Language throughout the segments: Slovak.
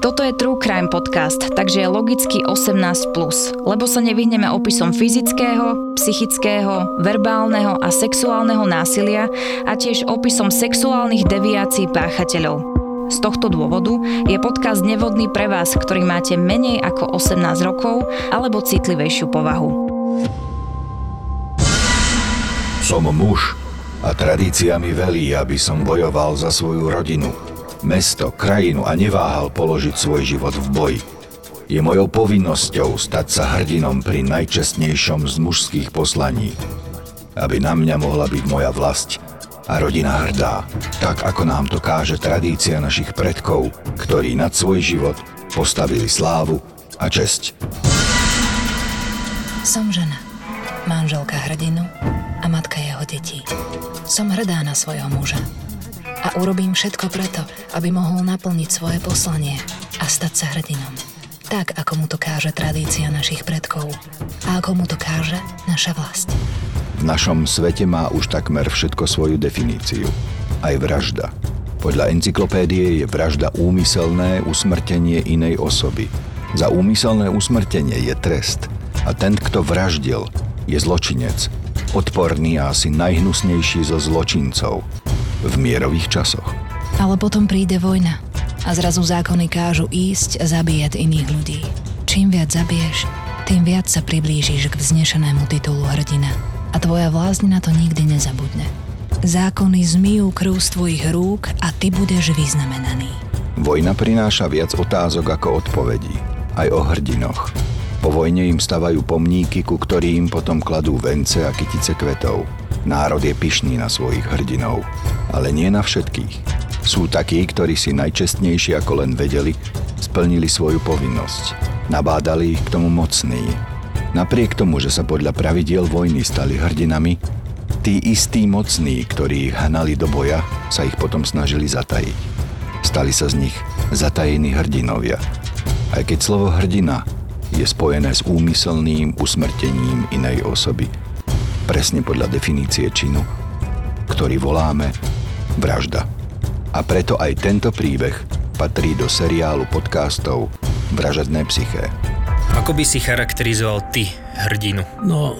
Toto je True Crime podcast, takže je logicky 18+, lebo sa nevyhneme opisom fyzického, psychického, verbálneho a sexuálneho násilia a tiež opisom sexuálnych deviácií páchateľov. Z tohto dôvodu je podcast nevhodný pre vás, ktorý máte menej ako 18 rokov alebo citlivejšiu povahu. Som muž a tradícia mi velí, aby som bojoval za svoju rodinu mesto, krajinu a neváhal položiť svoj život v boji. Je mojou povinnosťou stať sa hrdinom pri najčestnejšom z mužských poslaní, aby na mňa mohla byť moja vlast a rodina hrdá, tak ako nám to káže tradícia našich predkov, ktorí nad svoj život postavili slávu a česť. Som žena, manželka hrdinu a matka jeho detí. Som hrdá na svojho muža a urobím všetko preto, aby mohol naplniť svoje poslanie a stať sa hrdinom. Tak, ako mu to káže tradícia našich predkov a ako mu to káže naša vlast. V našom svete má už takmer všetko svoju definíciu. Aj vražda. Podľa encyklopédie je vražda úmyselné usmrtenie inej osoby. Za úmyselné usmrtenie je trest a ten, kto vraždil, je zločinec. Odporný a asi najhnusnejší zo zločincov v mierových časoch. Ale potom príde vojna a zrazu zákony kážu ísť a zabíjať iných ľudí. Čím viac zabiješ, tým viac sa priblížiš k vznešenému titulu hrdina. A tvoja vlázna to nikdy nezabudne. Zákony zmijú krv z tvojich rúk a ty budeš vyznamenaný. Vojna prináša viac otázok ako odpovedí. Aj o hrdinoch. Po vojne im stavajú pomníky, ku ktorým potom kladú vence a kytice kvetov. Národ je pyšný na svojich hrdinov, ale nie na všetkých. Sú takí, ktorí si najčestnejšie ako len vedeli, splnili svoju povinnosť. Nabádali ich k tomu mocní. Napriek tomu, že sa podľa pravidiel vojny stali hrdinami, tí istí mocní, ktorí ich hnali do boja, sa ich potom snažili zatajiť. Stali sa z nich zatajení hrdinovia. Aj keď slovo hrdina je spojené s úmyselným usmrtením inej osoby – presne podľa definície činu, ktorý voláme vražda. A preto aj tento príbeh patrí do seriálu podcastov Vražedné psyché. Ako by si charakterizoval ty hrdinu? No,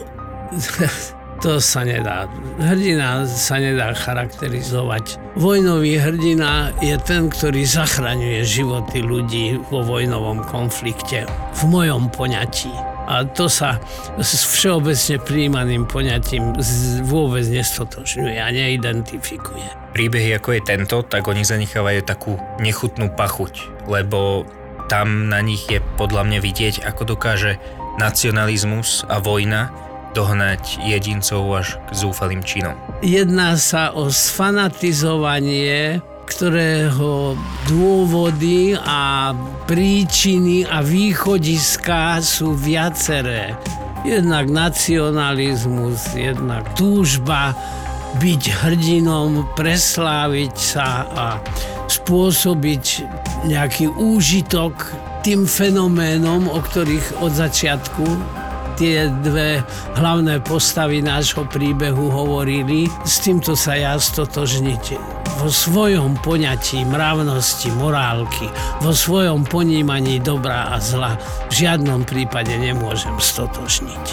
to sa nedá. Hrdina sa nedá charakterizovať. Vojnový hrdina je ten, ktorý zachraňuje životy ľudí vo vojnovom konflikte. V mojom poňatí a to sa s všeobecne príjmaným poňatím vôbec nestotočňuje a neidentifikuje. Príbehy ako je tento, tak oni zanechávajú takú nechutnú pachuť, lebo tam na nich je podľa mňa vidieť, ako dokáže nacionalizmus a vojna dohnať jedincov až k zúfalým činom. Jedná sa o sfanatizovanie ktorého dôvody a príčiny a východiska sú viaceré. Jednak nacionalizmus, jednak túžba byť hrdinom, presláviť sa a spôsobiť nejaký úžitok tým fenoménom, o ktorých od začiatku tie dve hlavné postavy nášho príbehu hovorili. S týmto sa ja stotožniť vo svojom poňatí mravnosti, morálky, vo svojom ponímaní dobra a zla v žiadnom prípade nemôžem stotožniť.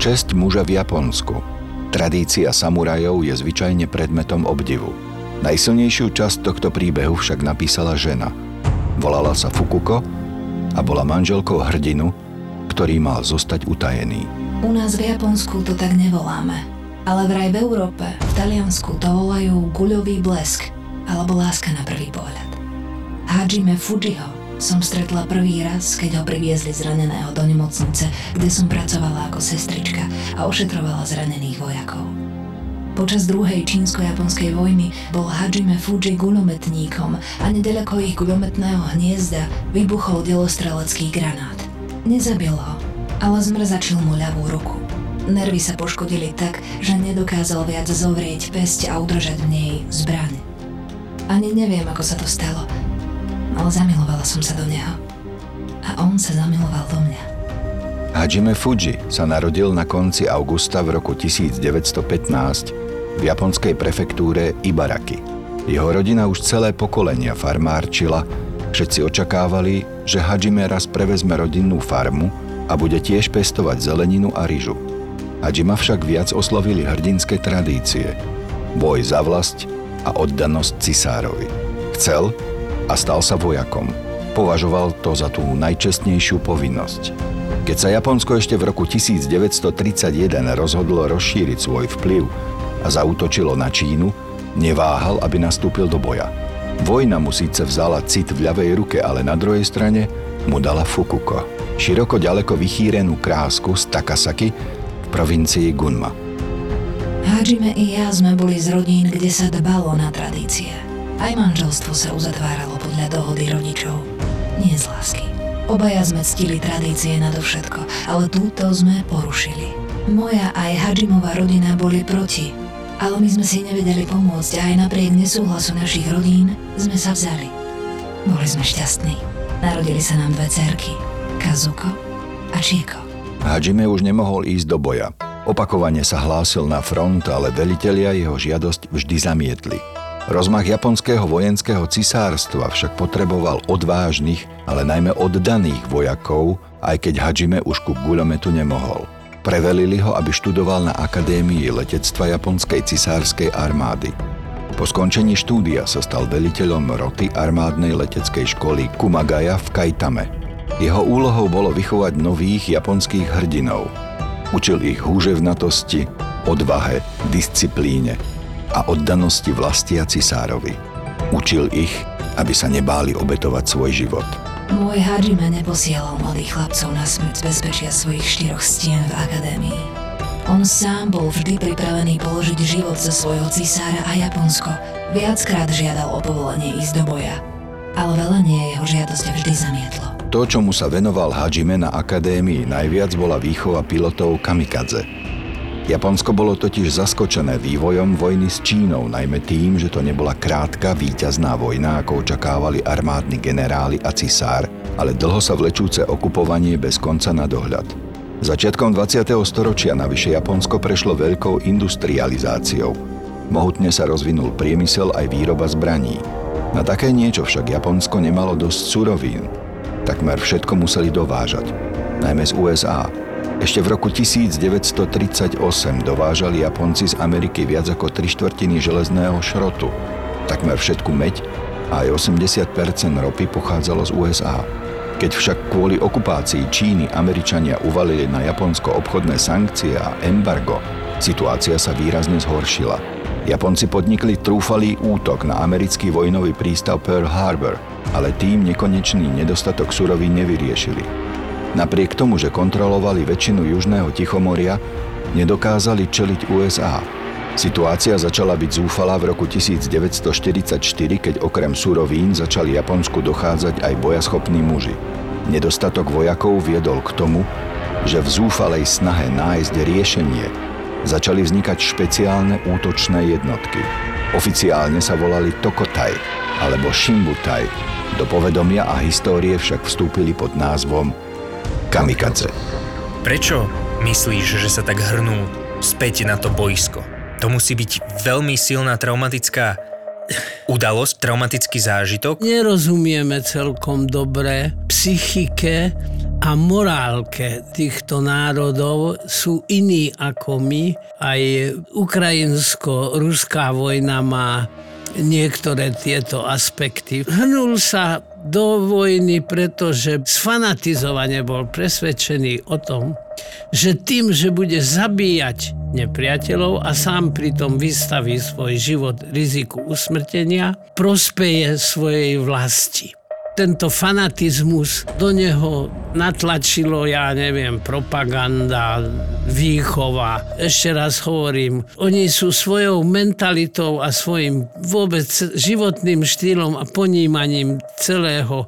Česť muža v Japonsku. Tradícia samurajov je zvyčajne predmetom obdivu. Najsilnejšiu časť tohto príbehu však napísala žena. Volala sa Fukuko a bola manželkou hrdinu, ktorý mal zostať utajený. U nás v Japonsku to tak nevoláme, ale vraj v Európe, v Taliansku to volajú guľový blesk alebo láska na prvý pohľad. Hajime Fujiho som stretla prvý raz, keď ho priviezli zraneného do nemocnice, kde som pracovala ako sestrička a ošetrovala zranených vojakov. Počas druhej čínsko-japonskej vojny bol Hajime Fuji guľometníkom a nedaleko ich guľometného hniezda vybuchol delostrelecký granát. Nezabil ho, ale zmrzačil mu ľavú ruku. Nervy sa poškodili tak, že nedokázal viac zovrieť pesť a udržať v nej zbraň. Ani neviem, ako sa to stalo, ale zamilovala som sa do neho. A on sa zamiloval do mňa. Hajime Fuji sa narodil na konci augusta v roku 1915 v japonskej prefektúre Ibaraki. Jeho rodina už celé pokolenia farmárčila, všetci očakávali, že Hajime raz prevezme rodinnú farmu a bude tiež pestovať zeleninu a ryžu. Hajima však viac oslovili hrdinské tradície, boj za vlast a oddanosť cisárovi. Chcel a stal sa vojakom. Považoval to za tú najčestnejšiu povinnosť. Keď sa Japonsko ešte v roku 1931 rozhodlo rozšíriť svoj vplyv a zautočilo na Čínu, neváhal, aby nastúpil do boja. Vojna mu síce vzala cit v ľavej ruke, ale na druhej strane mu dala Fukuko, široko ďaleko vychýrenú krásku z Takasaki v provincii Gunma. Hajime i ja sme boli z rodín, kde sa dbalo na tradície. Aj manželstvo sa uzatváralo podľa dohody rodičov. Nie z lásky. Obaja sme ctili tradície nadovšetko, ale túto sme porušili. Moja aj Hadžimová rodina boli proti, ale my sme si nevedeli pomôcť a aj napriek nesúhlasu našich rodín sme sa vzali. Boli sme šťastní. Narodili sa nám dve cerky, Kazuko a Chieko. Hajime už nemohol ísť do boja. Opakovane sa hlásil na front, ale velitelia jeho žiadosť vždy zamietli. Rozmach japonského vojenského cisárstva však potreboval odvážnych, ale najmä oddaných vojakov, aj keď Hajime už ku guľometu nemohol. Prevelili ho, aby študoval na Akadémii letectva japonskej cisárskej armády. Po skončení štúdia sa stal veliteľom roty armádnej leteckej školy Kumagaya v Kaitame. Jeho úlohou bolo vychovať nových japonských hrdinov. Učil ich húževnatosti, odvahe, disciplíne a oddanosti vlastia cisárovi. Učil ich, aby sa nebáli obetovať svoj život. Môj Hajime neposielal mladých chlapcov na smrť z bezpečia svojich štyroch stien v akadémii. On sám bol vždy pripravený položiť život za svojho cisára a Japonsko. Viackrát žiadal o povolenie ísť do boja, ale velenie jeho žiadosť vždy zamietlo. To, čomu sa venoval Hajime na akadémii, najviac bola výchova pilotov kamikadze. Japonsko bolo totiž zaskočené vývojom vojny s Čínou, najmä tým, že to nebola krátka víťazná vojna, ako očakávali armádni generáli a cisár, ale dlho sa vlečúce okupovanie bez konca na dohľad. Začiatkom 20. storočia navyše Japonsko prešlo veľkou industrializáciou. Mohutne sa rozvinul priemysel aj výroba zbraní. Na také niečo však Japonsko nemalo dosť surovín. Takmer všetko museli dovážať, najmä z USA, ešte v roku 1938 dovážali Japonci z Ameriky viac ako 3 štvrtiny železného šrotu. Takmer všetku meď a aj 80% ropy pochádzalo z USA. Keď však kvôli okupácii Číny Američania uvalili na Japonsko obchodné sankcie a embargo, situácia sa výrazne zhoršila. Japonci podnikli trúfalý útok na americký vojnový prístav Pearl Harbor, ale tým nekonečný nedostatok surovín nevyriešili. Napriek tomu, že kontrolovali väčšinu Južného Tichomoria, nedokázali čeliť USA. Situácia začala byť zúfalá v roku 1944, keď okrem surovín začali Japonsku dochádzať aj bojaschopní muži. Nedostatok vojakov viedol k tomu, že v zúfalej snahe nájsť riešenie začali vznikať špeciálne útočné jednotky. Oficiálne sa volali Tokotai alebo Shimbutai. Do povedomia a histórie však vstúpili pod názvom kamikadze. Prečo myslíš, že sa tak hrnú späť na to boisko? To musí byť veľmi silná traumatická udalosť, traumatický zážitok? Nerozumieme celkom dobre psychike a morálke týchto národov sú iní ako my. Aj ukrajinsko-ruská vojna má niektoré tieto aspekty. Hnul sa do vojny, pretože sfanatizovane bol presvedčený o tom, že tým, že bude zabíjať nepriateľov a sám pritom vystaví svoj život riziku usmrtenia, prospeje svojej vlasti. Tento fanatizmus do neho natlačilo, ja neviem, propaganda, výchova. Ešte raz hovorím, oni sú svojou mentalitou a svojim vôbec životným štýlom a ponímaním celého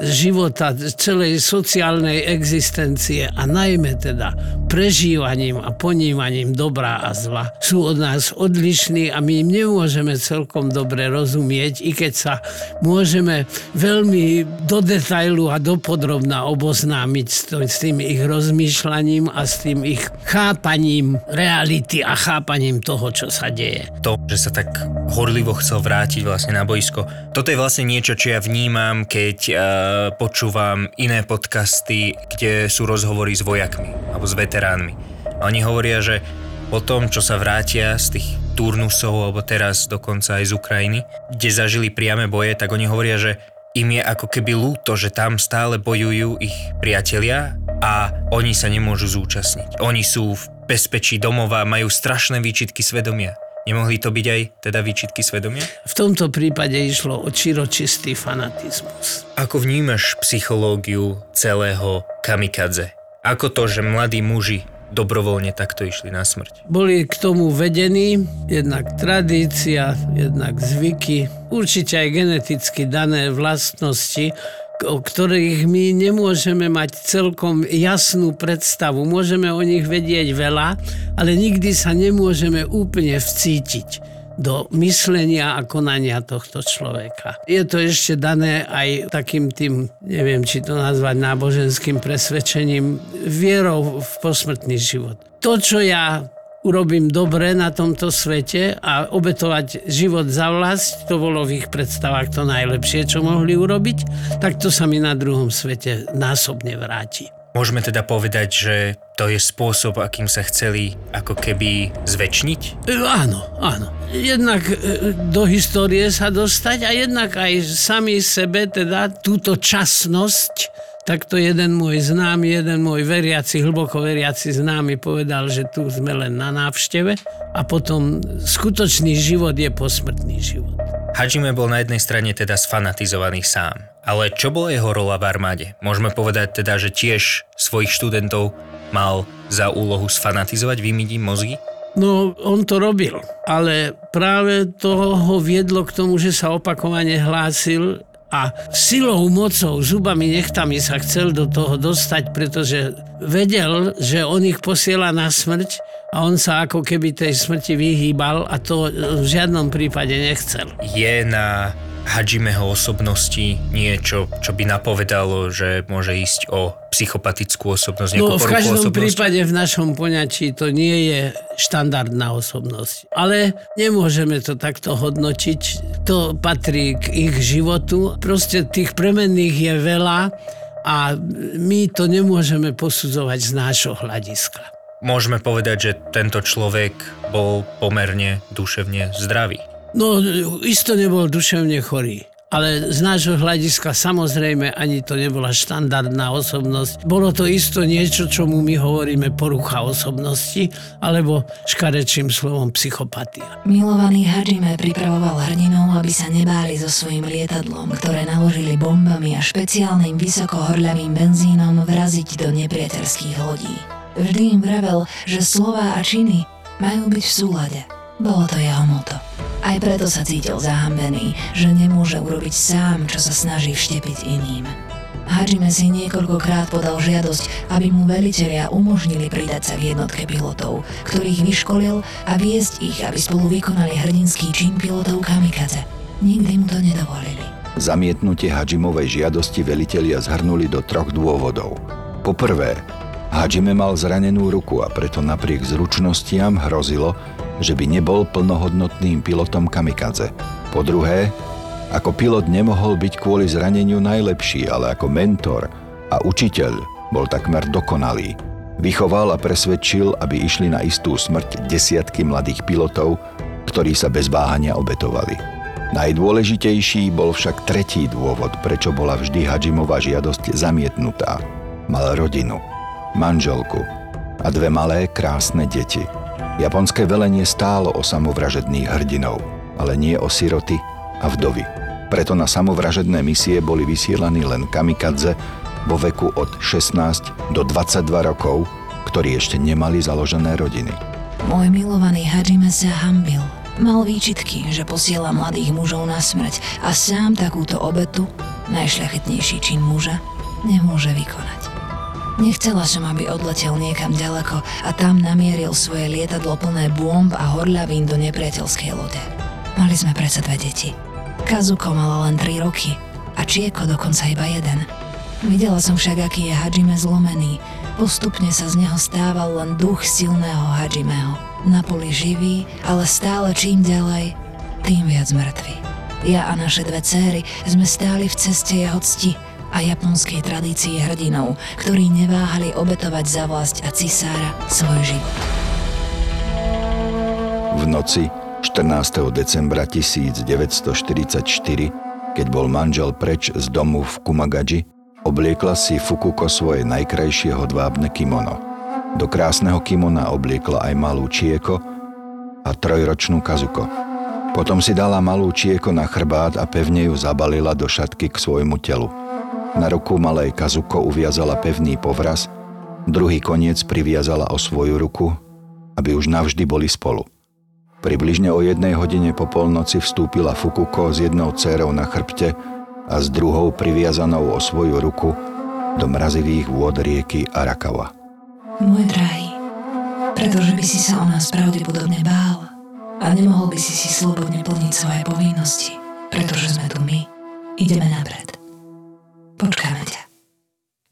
života, celej sociálnej existencie a najmä teda prežívaním a ponímaním dobrá a zla sú od nás odlišní a my im nemôžeme celkom dobre rozumieť, i keď sa môžeme veľmi do detailu a do podrobna oboznámiť s tým ich rozmýšľaním a s tým ich chápaním reality a chápaním toho, čo sa deje. To, že sa tak horlivo chcel vrátiť vlastne na boisko, toto je vlastne niečo, čo ja vnímam, keď uh, počúvam iné podcasty, kde sú rozhovory s vojakmi alebo s veteránmi. A oni hovoria, že po tom, čo sa vrátia z tých turnusov alebo teraz dokonca aj z Ukrajiny, kde zažili priame boje, tak oni hovoria, že im je ako keby lúto, že tam stále bojujú ich priatelia a oni sa nemôžu zúčastniť. Oni sú v bezpečí domova, majú strašné výčitky svedomia. Nemohli to byť aj teda výčitky svedomia? V tomto prípade išlo o čiročistý fanatizmus. Ako vnímaš psychológiu celého kamikadze? Ako to, že mladí muži dobrovoľne takto išli na smrť? Boli k tomu vedení jednak tradícia, jednak zvyky, určite aj geneticky dané vlastnosti, o ktorých my nemôžeme mať celkom jasnú predstavu. Môžeme o nich vedieť veľa, ale nikdy sa nemôžeme úplne vcítiť do myslenia a konania tohto človeka. Je to ešte dané aj takým tým, neviem, či to nazvať náboženským presvedčením, vierou v posmrtný život. To, čo ja urobím dobre na tomto svete a obetovať život za vlast, to bolo v ich predstavách to najlepšie, čo mohli urobiť, tak to sa mi na druhom svete násobne vráti. Môžeme teda povedať, že to je spôsob, akým sa chceli ako keby zväčšniť? E, áno, áno. Jednak e, do histórie sa dostať a jednak aj sami sebe teda túto časnosť Takto jeden môj známy, jeden môj veriaci, hlboko veriaci známy povedal, že tu sme len na návšteve a potom skutočný život je posmrtný život. Hadžime bol na jednej strane teda sfanatizovaný sám. Ale čo bola jeho rola v armáde? Môžeme povedať teda, že tiež svojich študentov mal za úlohu sfanatizovať, vymyť im mozgy? No, on to robil, ale práve to ho viedlo k tomu, že sa opakovane hlásil a silou, mocou, zubami, nechtami sa chcel do toho dostať, pretože vedel, že on ich posiela na smrť a on sa ako keby tej smrti vyhýbal a to v žiadnom prípade nechcel. Je na Hadžimeho osobnosti niečo, čo by napovedalo, že môže ísť o psychopatickú osobnosť, No v každom osobnosť? prípade v našom poňatí to nie je štandardná osobnosť. Ale nemôžeme to takto hodnotiť. To patrí k ich životu. Proste tých premenných je veľa a my to nemôžeme posudzovať z nášho hľadiska. Môžeme povedať, že tento človek bol pomerne duševne zdravý. No, isto nebol duševne chorý. Ale z nášho hľadiska samozrejme ani to nebola štandardná osobnosť. Bolo to isto niečo, čo mu my hovoríme porucha osobnosti, alebo škarečím slovom psychopatia. Milovaný Hajime pripravoval hrdinov, aby sa nebáli so svojím lietadlom, ktoré naložili bombami a špeciálnym vysokohorľavým benzínom vraziť do nepriateľských lodí. Vždy im vravel, že slova a činy majú byť v súlade. Bolo to jeho moto. Aj preto sa cítil zahambený, že nemôže urobiť sám, čo sa snaží vštepiť iným. Hajime si niekoľkokrát podal žiadosť, aby mu velitelia umožnili pridať sa v jednotke pilotov, ktorých vyškolil a viesť ich, aby spolu vykonali hrdinský čin pilotov kamikaze. Nikdy mu to nedovolili. Zamietnutie Hadžimovej žiadosti velitelia zhrnuli do troch dôvodov. Poprvé, Hadžime mal zranenú ruku a preto napriek zručnostiam hrozilo, že by nebol plnohodnotným pilotom kamikadze. Po druhé, ako pilot nemohol byť kvôli zraneniu najlepší, ale ako mentor a učiteľ bol takmer dokonalý. Vychoval a presvedčil, aby išli na istú smrť desiatky mladých pilotov, ktorí sa bez váhania obetovali. Najdôležitejší bol však tretí dôvod, prečo bola vždy Hadžimová žiadosť zamietnutá. Mal rodinu, manželku a dve malé krásne deti – Japonské velenie stálo o samovražedných hrdinov, ale nie o siroty a vdovy. Preto na samovražedné misie boli vysielaní len kamikadze vo veku od 16 do 22 rokov, ktorí ešte nemali založené rodiny. Môj milovaný Hajime sa hambil. Mal výčitky, že posiela mladých mužov na smrť a sám takúto obetu, najšľachetnejší čin muža, nemôže vykonať. Nechcela som, aby odletel niekam ďaleko a tam namieril svoje lietadlo plné bomb a horľavín do nepriateľskej lode. Mali sme predsa dve deti. Kazuko mala len 3 roky a Čieko dokonca iba jeden. Videla som však, aký je Hajime zlomený. Postupne sa z neho stával len duch silného Hajimeho. Na poli živý, ale stále čím ďalej, tým viac mŕtvy. Ja a naše dve céry sme stáli v ceste jeho cti a japonskej tradícii hrdinov, ktorí neváhali obetovať za vlast a cisára svoj život. V noci 14. decembra 1944, keď bol manžel preč z domu v Kumagaji, obliekla si Fukuko svoje najkrajšie hodvábne kimono. Do krásneho kimona obliekla aj malú Čieko a trojročnú Kazuko. Potom si dala malú Čieko na chrbát a pevne ju zabalila do šatky k svojmu telu. Na ruku malej Kazuko uviazala pevný povraz, druhý koniec priviazala o svoju ruku, aby už navždy boli spolu. Približne o jednej hodine po polnoci vstúpila Fukuko s jednou dcérou na chrbte a s druhou priviazanou o svoju ruku do mrazivých vôd rieky Arakawa. Môj drahý, pretože by si sa o nás pravdepodobne bál a nemohol by si si slobodne plniť svoje povinnosti, pretože sme tu my, ideme napred. Počkáme ťa.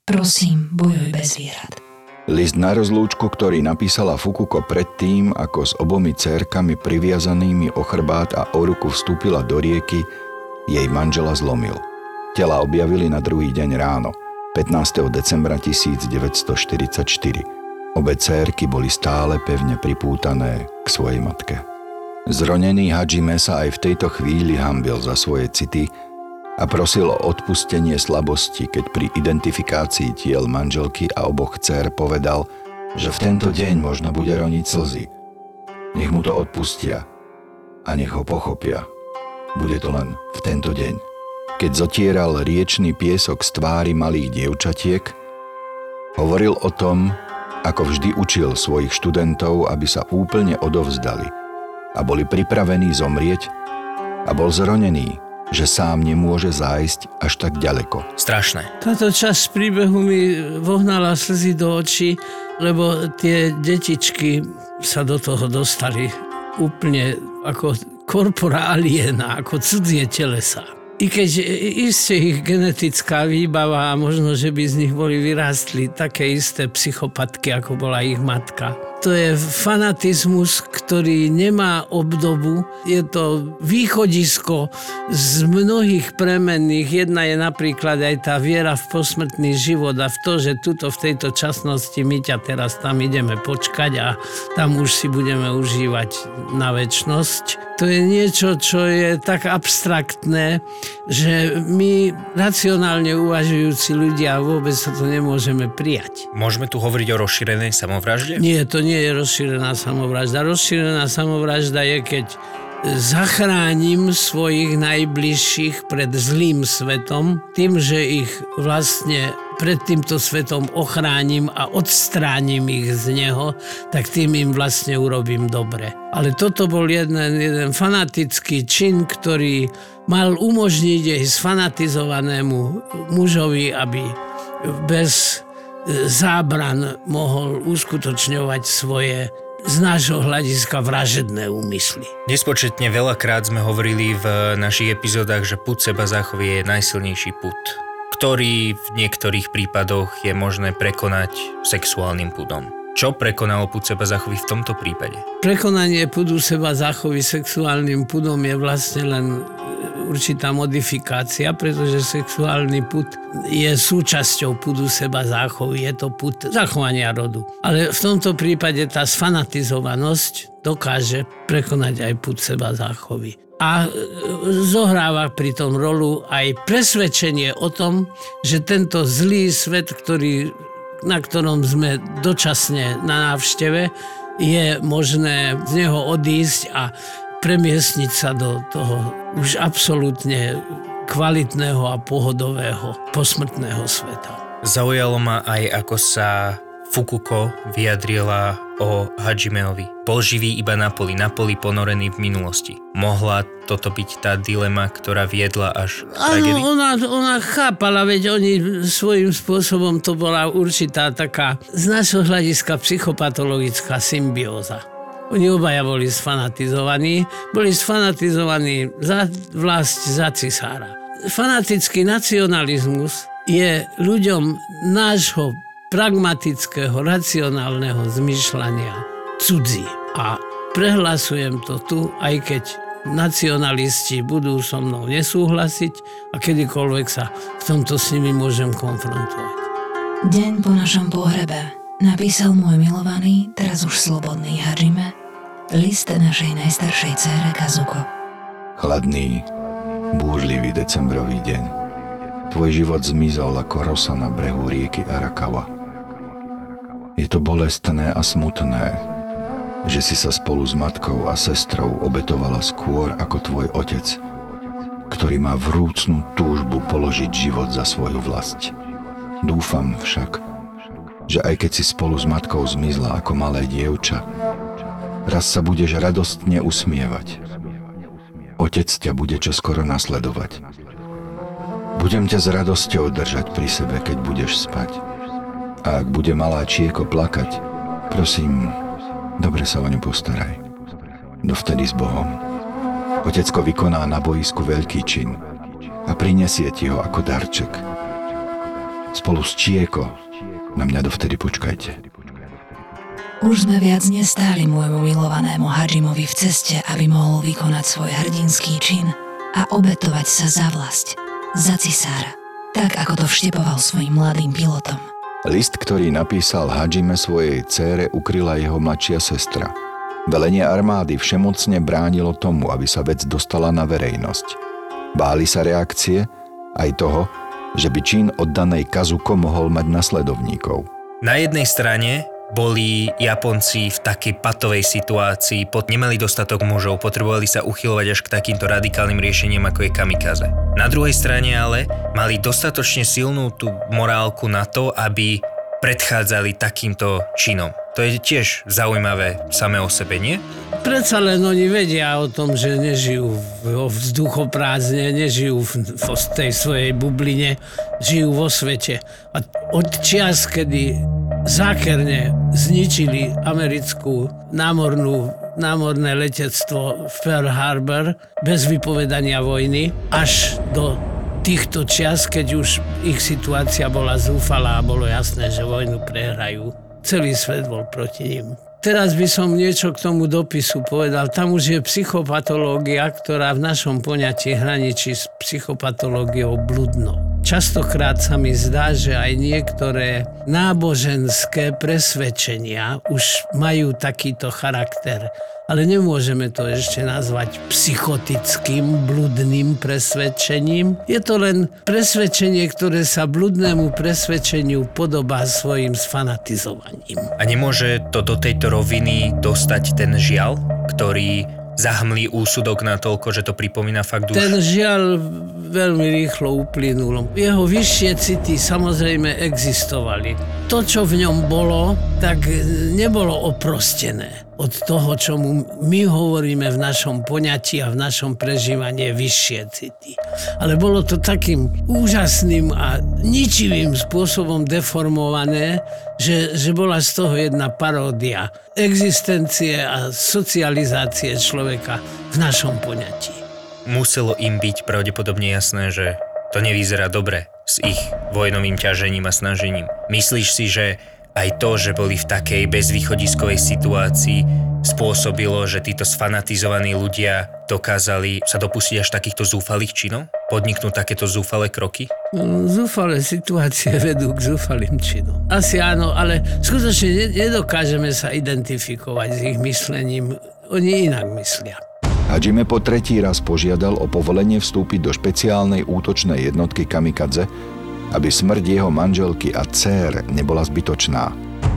Prosím, bojuj bez výhrad. List na rozlúčku, ktorý napísala Fukuko predtým, ako s obomi cérkami priviazanými o chrbát a o ruku vstúpila do rieky, jej manžela zlomil. Tela objavili na druhý deň ráno, 15. decembra 1944. Obe cérky boli stále pevne pripútané k svojej matke. Zronený Hajime sa aj v tejto chvíli hambil za svoje city a prosil o odpustenie slabosti, keď pri identifikácii tiel manželky a oboch dcer povedal, že v tento deň možno bude roniť slzy. Nech mu to odpustia a nech ho pochopia. Bude to len v tento deň. Keď zotieral riečný piesok z tvári malých dievčatiek, hovoril o tom, ako vždy učil svojich študentov, aby sa úplne odovzdali a boli pripravení zomrieť a bol zronený, že sám nemôže zájsť až tak ďaleko. Strašné. Táto časť príbehu mi vohnala slzy do očí, lebo tie detičky sa do toho dostali úplne ako korpora aliena, ako cudzie telesa. I keď isté ich genetická výbava a možno, že by z nich boli vyrástli také isté psychopatky, ako bola ich matka, to je fanatizmus, ktorý nemá obdobu. Je to východisko z mnohých premenných. Jedna je napríklad aj tá viera v posmrtný život a v to, že tuto v tejto časnosti my ťa teraz tam ideme počkať a tam už si budeme užívať na väčnosť. To je niečo, čo je tak abstraktné, že my racionálne uvažujúci ľudia vôbec sa to nemôžeme prijať. Môžeme tu hovoriť o rozšírenej samovražde? Nie, to nie je rozšírená samovražda. Rozšírená samovražda je, keď zachránim svojich najbližších pred zlým svetom tým, že ich vlastne pred týmto svetom ochránim a odstránim ich z neho, tak tým im vlastne urobím dobre. Ale toto bol jeden, jeden fanatický čin, ktorý mal umožniť aj sfanatizovanému mužovi, aby bez zábran mohol uskutočňovať svoje z nášho hľadiska vražedné úmysly. Nespočetne veľakrát sme hovorili v našich epizódach, že put seba záchovy je najsilnejší put, ktorý v niektorých prípadoch je možné prekonať sexuálnym pudom. Čo prekonalo púd seba zachovy v tomto prípade? Prekonanie pudu seba zachovy sexuálnym pudom je vlastne len e, určitá modifikácia, pretože sexuálny put je súčasťou pudu seba záchovy, je to put zachovania rodu. Ale v tomto prípade tá sfanatizovanosť dokáže prekonať aj put seba záchovy a e, zohráva pri tom rolu aj presvedčenie o tom, že tento zlý svet, ktorý na ktorom sme dočasne na návšteve, je možné z neho odísť a premiesniť sa do toho už absolútne kvalitného a pohodového posmrtného sveta. Zaujalo ma aj, ako sa Fukuko vyjadrila o Hajimeovi. Bol živý iba na poli, na poli ponorený v minulosti. Mohla toto byť tá dilema, ktorá viedla až k tragédii? Áno, ona, ona chápala, veď oni svojím spôsobom to bola určitá taká z našho hľadiska psychopatologická symbióza. Oni obaja boli sfanatizovaní, boli sfanatizovaní za vlast, za cisára. Fanatický nacionalizmus je ľuďom nášho pragmatického, racionálneho zmyšľania cudzí. A prehlasujem to tu, aj keď nacionalisti budú so mnou nesúhlasiť a kedykoľvek sa v tomto s nimi môžem konfrontovať. Deň po našom pohrebe napísal môj milovaný, teraz už slobodný Hajime, list našej najstaršej cére Kazuko. Chladný, búrlivý decembrový deň. Tvoj život zmizol ako rosa na brehu rieky Arakawa. Je to bolestné a smutné, že si sa spolu s matkou a sestrou obetovala skôr ako tvoj otec, ktorý má vrúcnú túžbu položiť život za svoju vlast. Dúfam však, že aj keď si spolu s matkou zmizla ako malé dievča, raz sa budeš radostne usmievať. Otec ťa bude čoskoro nasledovať. Budem ťa s radosťou držať pri sebe, keď budeš spať. A ak bude malá Čieko plakať, prosím, dobre sa o ňu postaraj. Dovtedy s Bohom. Otecko vykoná na boisku veľký čin a prinesie ti ho ako darček. Spolu s Čieko na mňa dovtedy počkajte. Už sme viac nestáli môjmu milovanému Hadžimovi v ceste, aby mohol vykonať svoj hrdinský čin a obetovať sa za vlast, za cisára, tak ako to vštepoval svojim mladým pilotom. List, ktorý napísal Hadžime svojej cére, ukryla jeho mladšia sestra. Velenie armády všemocne bránilo tomu, aby sa vec dostala na verejnosť. Báli sa reakcie, aj toho, že by čin oddanej Kazuko mohol mať nasledovníkov. Na jednej strane boli Japonci v takej patovej situácii, pod, nemali dostatok mužov, potrebovali sa uchylovať až k takýmto radikálnym riešeniam, ako je kamikaze. Na druhej strane ale mali dostatočne silnú tú morálku na to, aby predchádzali takýmto činom. To je tiež zaujímavé samé o sebe, nie? Predsa len oni vedia o tom, že nežijú vo vzduchoprázdne, nežijú v, v tej svojej bubline, žijú vo svete. A od čias, kedy zákerne zničili americkú námornú, námorné letectvo v Pearl Harbor bez vypovedania vojny, až do týchto čias, keď už ich situácia bola zúfalá a bolo jasné, že vojnu prehrajú celý svet bol proti ním. Teraz by som niečo k tomu dopisu povedal. Tam už je psychopatológia, ktorá v našom poňatí hraničí s psychopatológiou bludnou. Častokrát sa mi zdá, že aj niektoré náboženské presvedčenia už majú takýto charakter ale nemôžeme to ešte nazvať psychotickým, bludným presvedčením. Je to len presvedčenie, ktoré sa bludnému presvedčeniu podobá svojim sfanatizovaním. A nemôže to do tejto roviny dostať ten žial, ktorý zahmlí úsudok na toľko, že to pripomína fakt už... Ten žiaľ veľmi rýchlo uplynul. Jeho vyššie city samozrejme existovali. To, čo v ňom bolo, tak nebolo oprostené od toho, čo my hovoríme v našom poňatí a v našom prežívaní vyššie city. Ale bolo to takým úžasným a ničivým spôsobom deformované, že, že bola z toho jedna paródia existencie a socializácie človeka v našom poňatí. Muselo im byť pravdepodobne jasné, že to nevyzerá dobre s ich vojnovým ťažením a snažením. Myslíš si, že aj to, že boli v takej bezvýchodiskovej situácii, spôsobilo, že títo sfanatizovaní ľudia dokázali sa dopustiť až takýchto zúfalých činov? Podniknúť takéto zúfalé kroky? No, zúfalé situácie vedú k zúfalým činom. Asi áno, ale skutočne nedokážeme sa identifikovať s ich myslením. Oni inak myslia. Hajime po tretí raz požiadal o povolenie vstúpiť do špeciálnej útočnej jednotky Kamikadze, aby smrť jeho manželky a dcér nebola zbytočná.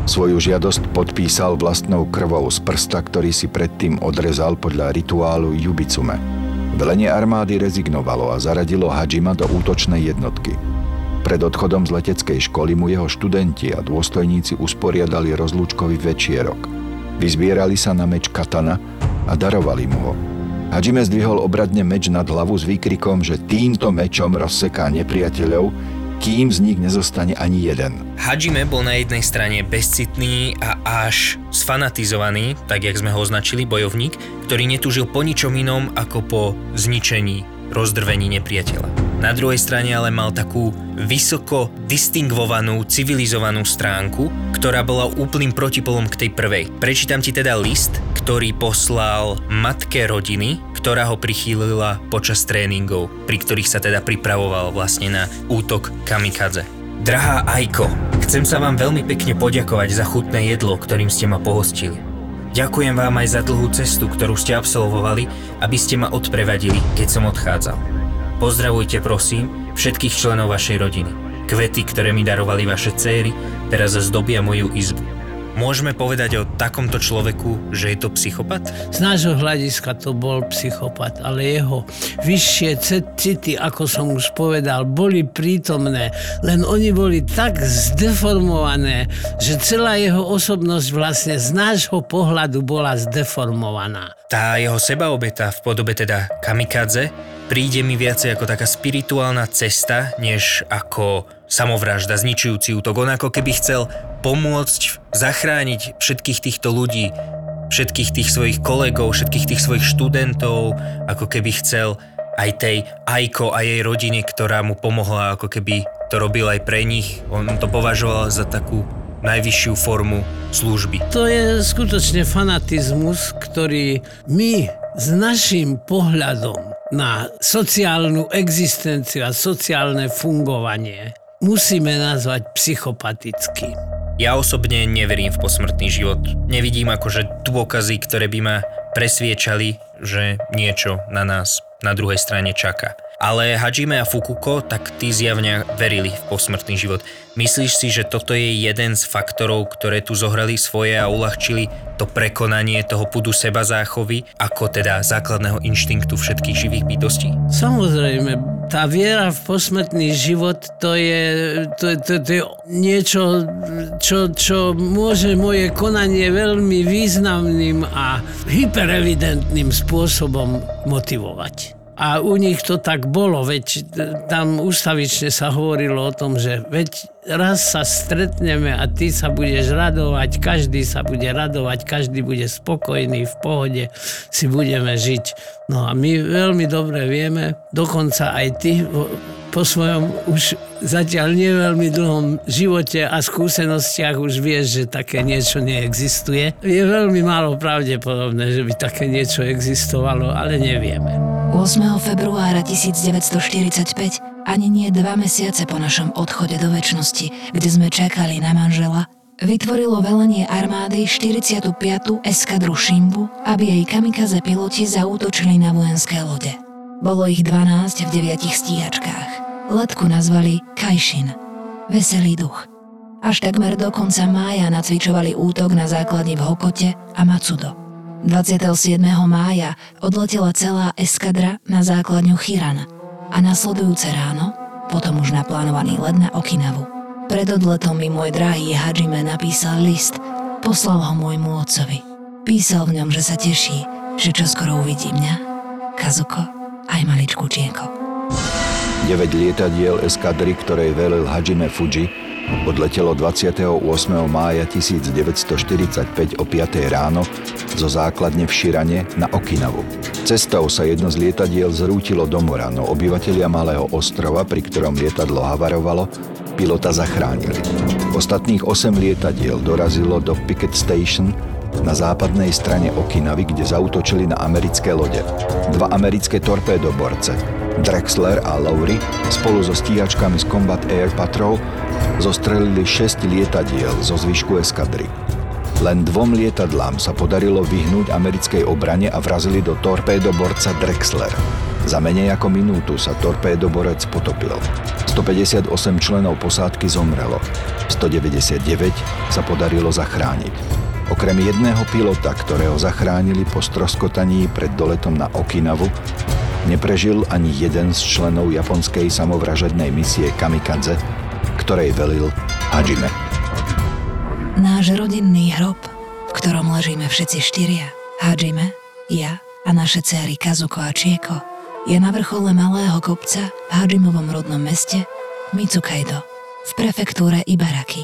Svoju žiadosť podpísal vlastnou krvou z prsta, ktorý si predtým odrezal podľa rituálu Jubicume. Velenie armády rezignovalo a zaradilo Hadžima do útočnej jednotky. Pred odchodom z leteckej školy mu jeho študenti a dôstojníci usporiadali rozlúčkový večierok. Vyzbierali sa na meč katana a darovali mu ho. Hadžime zdvihol obradne meč nad hlavu s výkrikom, že týmto mečom rozseká nepriateľov, kým z nich nezostane ani jeden. Hajime bol na jednej strane bezcitný a až sfanatizovaný, tak jak sme ho označili, bojovník, ktorý netúžil po ničom inom ako po zničení, rozdrvení nepriateľa. Na druhej strane ale mal takú vysoko distingvovanú, civilizovanú stránku, ktorá bola úplným protipolom k tej prvej. Prečítam ti teda list, ktorý poslal matke rodiny, ktorá ho prichýlila počas tréningov, pri ktorých sa teda pripravoval vlastne na útok kamikadze. Drahá Aiko, chcem sa vám veľmi pekne poďakovať za chutné jedlo, ktorým ste ma pohostili. Ďakujem vám aj za dlhú cestu, ktorú ste absolvovali, aby ste ma odprevadili, keď som odchádzal. Pozdravujte prosím všetkých členov vašej rodiny. Kvety, ktoré mi darovali vaše céry, teraz zdobia moju izbu. Môžeme povedať o takomto človeku, že je to psychopat? Z nášho hľadiska to bol psychopat, ale jeho vyššie city, ako som už povedal, boli prítomné, len oni boli tak zdeformované, že celá jeho osobnosť vlastne z nášho pohľadu bola zdeformovaná. Tá jeho sebaobeta v podobe teda kamikadze príde mi viacej ako taká spirituálna cesta, než ako samovražda, zničujúci útok. On ako keby chcel pomôcť zachrániť všetkých týchto ľudí, všetkých tých svojich kolegov, všetkých tých svojich študentov, ako keby chcel aj tej Aiko a jej rodine, ktorá mu pomohla, ako keby to robil aj pre nich. On to považoval za takú najvyššiu formu služby. To je skutočne fanatizmus, ktorý my s našim pohľadom na sociálnu existenciu a sociálne fungovanie musíme nazvať psychopatickým. Ja osobne neverím v posmrtný život. Nevidím akože dôkazy, ktoré by ma presviečali, že niečo na nás na druhej strane čaká. Ale Hajime a Fukuko, tak tí zjavne verili v posmrtný život. Myslíš si, že toto je jeden z faktorov, ktoré tu zohrali svoje a uľahčili to prekonanie toho pudu seba záchovy, ako teda základného inštinktu všetkých živých bytostí? Samozrejme, tá viera v posmrtný život to je, to, to, to je niečo, čo, čo môže moje konanie veľmi významným a hyperevidentným spôsobom motivovať. A u nich to tak bolo, veď tam ustavične sa hovorilo o tom, že veď raz sa stretneme a ty sa budeš radovať, každý sa bude radovať, každý bude spokojný, v pohode si budeme žiť. No a my veľmi dobre vieme, dokonca aj ty po svojom už zatiaľ neveľmi dlhom živote a skúsenostiach už vieš, že také niečo neexistuje. Je veľmi málo pravdepodobné, že by také niečo existovalo, ale nevieme. 8. februára 1945, ani nie dva mesiace po našom odchode do väčšnosti, kde sme čakali na manžela, vytvorilo velenie armády 45. eskadru Shimbu, aby jej kamikaze piloti zaútočili na vojenské lode. Bolo ich 12 v deviatich stíhačkách. Letku nazvali Kajšin, veselý duch. Až takmer do konca mája nacvičovali útok na základni v Hokote a Macudo. 27. mája odletela celá eskadra na základňu Chiran a nasledujúce ráno, potom už naplánovaný let na Okinavu. Pred odletom mi môj drahý Hajime napísal list, poslal ho môjmu otcovi. Písal v ňom, že sa teší, že čoskoro uvidí mňa, Kazuko aj maličkú Čienko. 9 lietadiel eskadry, ktorej velil Hajime Fuji, odletelo 28. mája 1945 o 5. ráno zo základne v Širane na Okinavu. Cestou sa jedno z lietadiel zrútilo do mora, no obyvatelia malého ostrova, pri ktorom lietadlo havarovalo, pilota zachránili. Ostatných 8 lietadiel dorazilo do Picket Station na západnej strane Okinavy, kde zautočili na americké lode. Dva americké torpédoborce, Drexler a Lowry, spolu so stíhačkami z Combat Air Patrol zostrelili 6 lietadiel zo zvyšku eskadry. Len dvom lietadlám sa podarilo vyhnúť americkej obrane a vrazili do torpédoborca Drexler. Za menej ako minútu sa torpédoborec potopil. 158 členov posádky zomrelo. 199 sa podarilo zachrániť. Okrem jedného pilota, ktorého zachránili po stroskotaní pred doletom na Okinavu, Neprežil ani jeden z členov japonskej samovražednej misie Kamikadze, ktorej velil Hajime. Náš rodinný hrob, v ktorom ležíme všetci štyria, Hajime, ja a naše céry Kazuko a Chieko, je na vrchole malého kopca v Hajimovom rodnom meste Mitsukaido v prefektúre Ibaraki.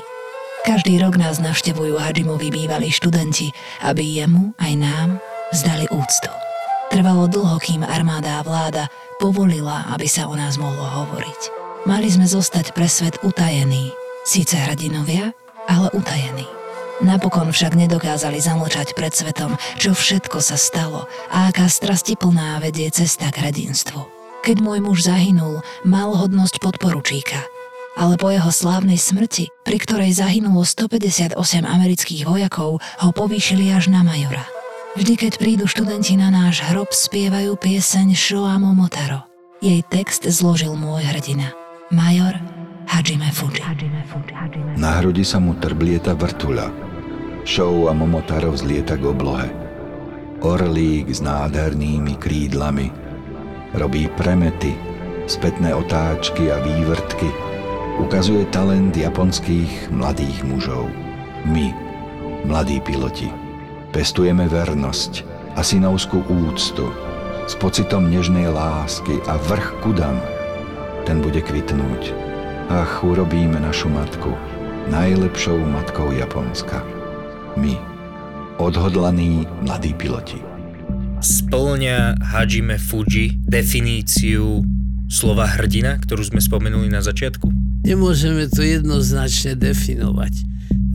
Každý rok nás navštevujú Hajimovi bývalí študenti, aby jemu aj nám zdali úctu. Trvalo dlho, kým armáda a vláda povolila, aby sa o nás mohlo hovoriť. Mali sme zostať pre svet utajení, síce hrdinovia, ale utajení. Napokon však nedokázali zamlčať pred svetom, čo všetko sa stalo a aká strastiplná vedie cesta k hrdinstvu. Keď môj muž zahynul, mal hodnosť podporučíka, ale po jeho slávnej smrti, pri ktorej zahynulo 158 amerických vojakov, ho povýšili až na majora. Vždy, keď prídu študenti na náš hrob, spievajú pieseň Shoa Momotaro. Jej text zložil môj hrdina. Major Hajime Fuji. Na hrudi sa mu trblieta vrtula. Show a Momotaro vzlieta k oblohe. Orlík s nádhernými krídlami. Robí premety, spätné otáčky a vývrtky. Ukazuje talent japonských mladých mužov. My, mladí piloti. Pestujeme vernosť a synovskú úctu s pocitom nežnej lásky a vrch kudam. Ten bude kvitnúť. Ach, urobíme našu matku najlepšou matkou Japonska. My, odhodlaní mladí piloti. Splňa Hajime Fuji definíciu slova hrdina, ktorú sme spomenuli na začiatku? Nemôžeme to jednoznačne definovať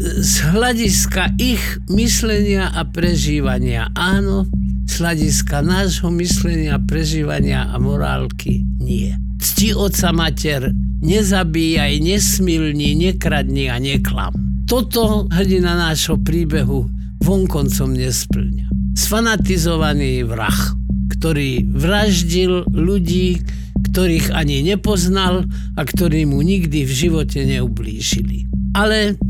z hľadiska ich myslenia a prežívania áno, z hľadiska nášho myslenia, prežívania a morálky nie. Cti oca mater, nezabíjaj, nesmilni, nekradni a neklam. Toto hrdina nášho príbehu vonkoncom nesplňa. Sfanatizovaný vrah, ktorý vraždil ľudí, ktorých ani nepoznal a ktorí mu nikdy v živote neublížili. Ale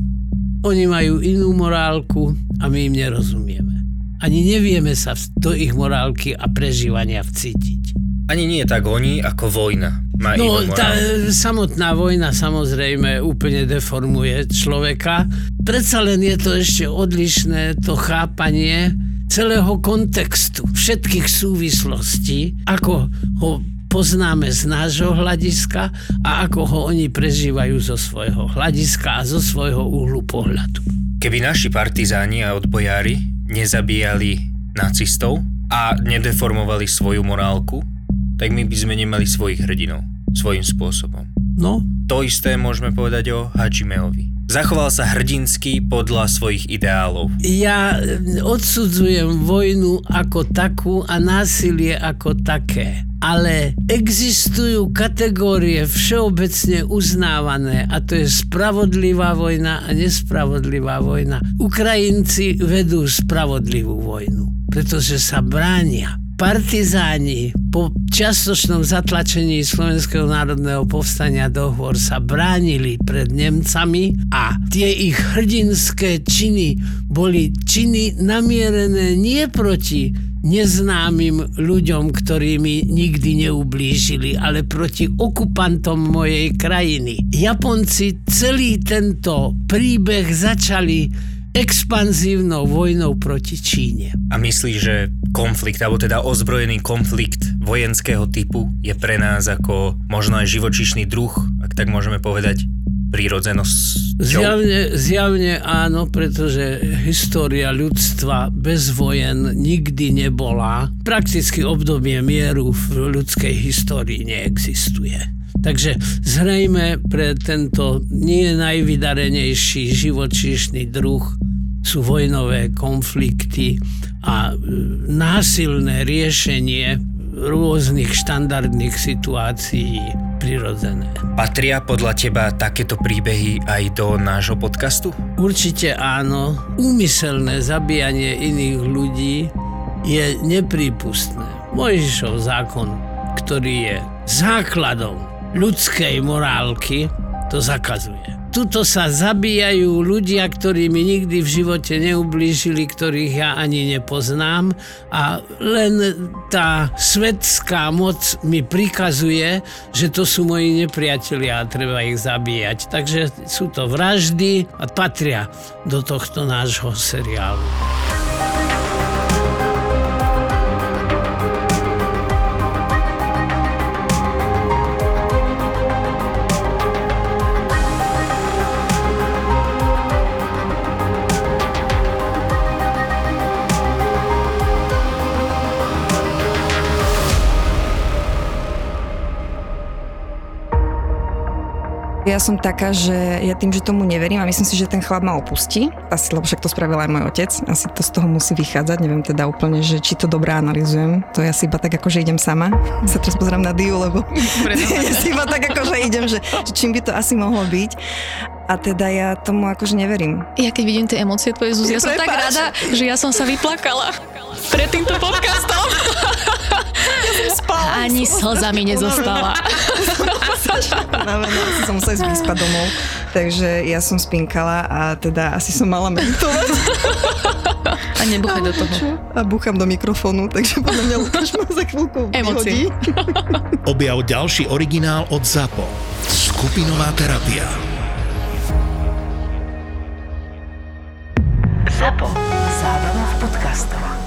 oni majú inú morálku a my im nerozumieme. Ani nevieme sa do ich morálky a prežívania vcítiť. Ani nie tak oni, ako vojna. Má no, tá samotná vojna samozrejme úplne deformuje človeka. Predsa len je to ešte odlišné, to chápanie celého kontextu, všetkých súvislostí, ako ho poznáme z nášho hľadiska a ako ho oni prežívajú zo svojho hľadiska a zo svojho uhlu pohľadu. Keby naši partizáni a odbojári nezabíjali nacistov a nedeformovali svoju morálku, tak my by sme nemali svojich hrdinov svojím spôsobom. No. To isté môžeme povedať o Hajimeovi. Zachoval sa hrdinsky podľa svojich ideálov. Ja odsudzujem vojnu ako takú a násilie ako také ale existujú kategórie všeobecne uznávané a to je spravodlivá vojna a nespravodlivá vojna. Ukrajinci vedú spravodlivú vojnu, pretože sa bránia. Partizáni po častočnom zatlačení Slovenského národného povstania dohovor sa bránili pred Nemcami a tie ich hrdinské činy boli činy namierené nie proti neznámym ľuďom, ktorí mi nikdy neublížili, ale proti okupantom mojej krajiny. Japonci celý tento príbeh začali expanzívnou vojnou proti Číne. A myslíš, že konflikt, alebo teda ozbrojený konflikt vojenského typu je pre nás ako možno aj živočišný druh, ak tak môžeme povedať, prírodzenosť? Zjavne, zjavne áno, pretože história ľudstva bez vojen nikdy nebola. Prakticky obdobie mieru v ľudskej histórii neexistuje. Takže zrejme pre tento nie najvydarenejší živočíšny druh sú vojnové konflikty a e, násilné riešenie rôznych štandardných situácií prirodzené. Patria podľa teba takéto príbehy aj do nášho podcastu? Určite áno. Úmyselné zabíjanie iných ľudí je neprípustné. Mojžišov zákon, ktorý je základom ľudskej morálky, to zakazuje. Tuto sa zabíjajú ľudia, ktorí mi nikdy v živote neublížili, ktorých ja ani nepoznám a len tá svetská moc mi prikazuje, že to sú moji nepriatelia a treba ich zabíjať. Takže sú to vraždy a patria do tohto nášho seriálu. Ja som taká, že ja tým, že tomu neverím a myslím si, že ten chlap ma opustí, asi, lebo však to spravil aj môj otec, asi to z toho musí vychádzať, neviem teda úplne, že či to dobre analizujem, to ja si iba tak ako, že idem sama, sa teraz pozerám na Diu, lebo ja si iba tak ako, že idem, že, že čím by to asi mohlo byť. A teda ja tomu akože neverím. Ja keď vidím tie emócie tvoje, Zuzi, ja som tak Prepáč. rada, že ja som sa vyplakala pred týmto podcastom. Spala Ani slzami nezostala. Unavená, asi som musela ísť vyspať domov. Takže ja som spinkala a teda asi som mala meditovať. A nebuchaj do toho. A búcham do mikrofónu, takže podľa mňa Lukáš ma za chvíľku Emócie. Objav ďalší originál od ZAPO. Skupinová terapia. Zapo. Zábrná v podcastovách.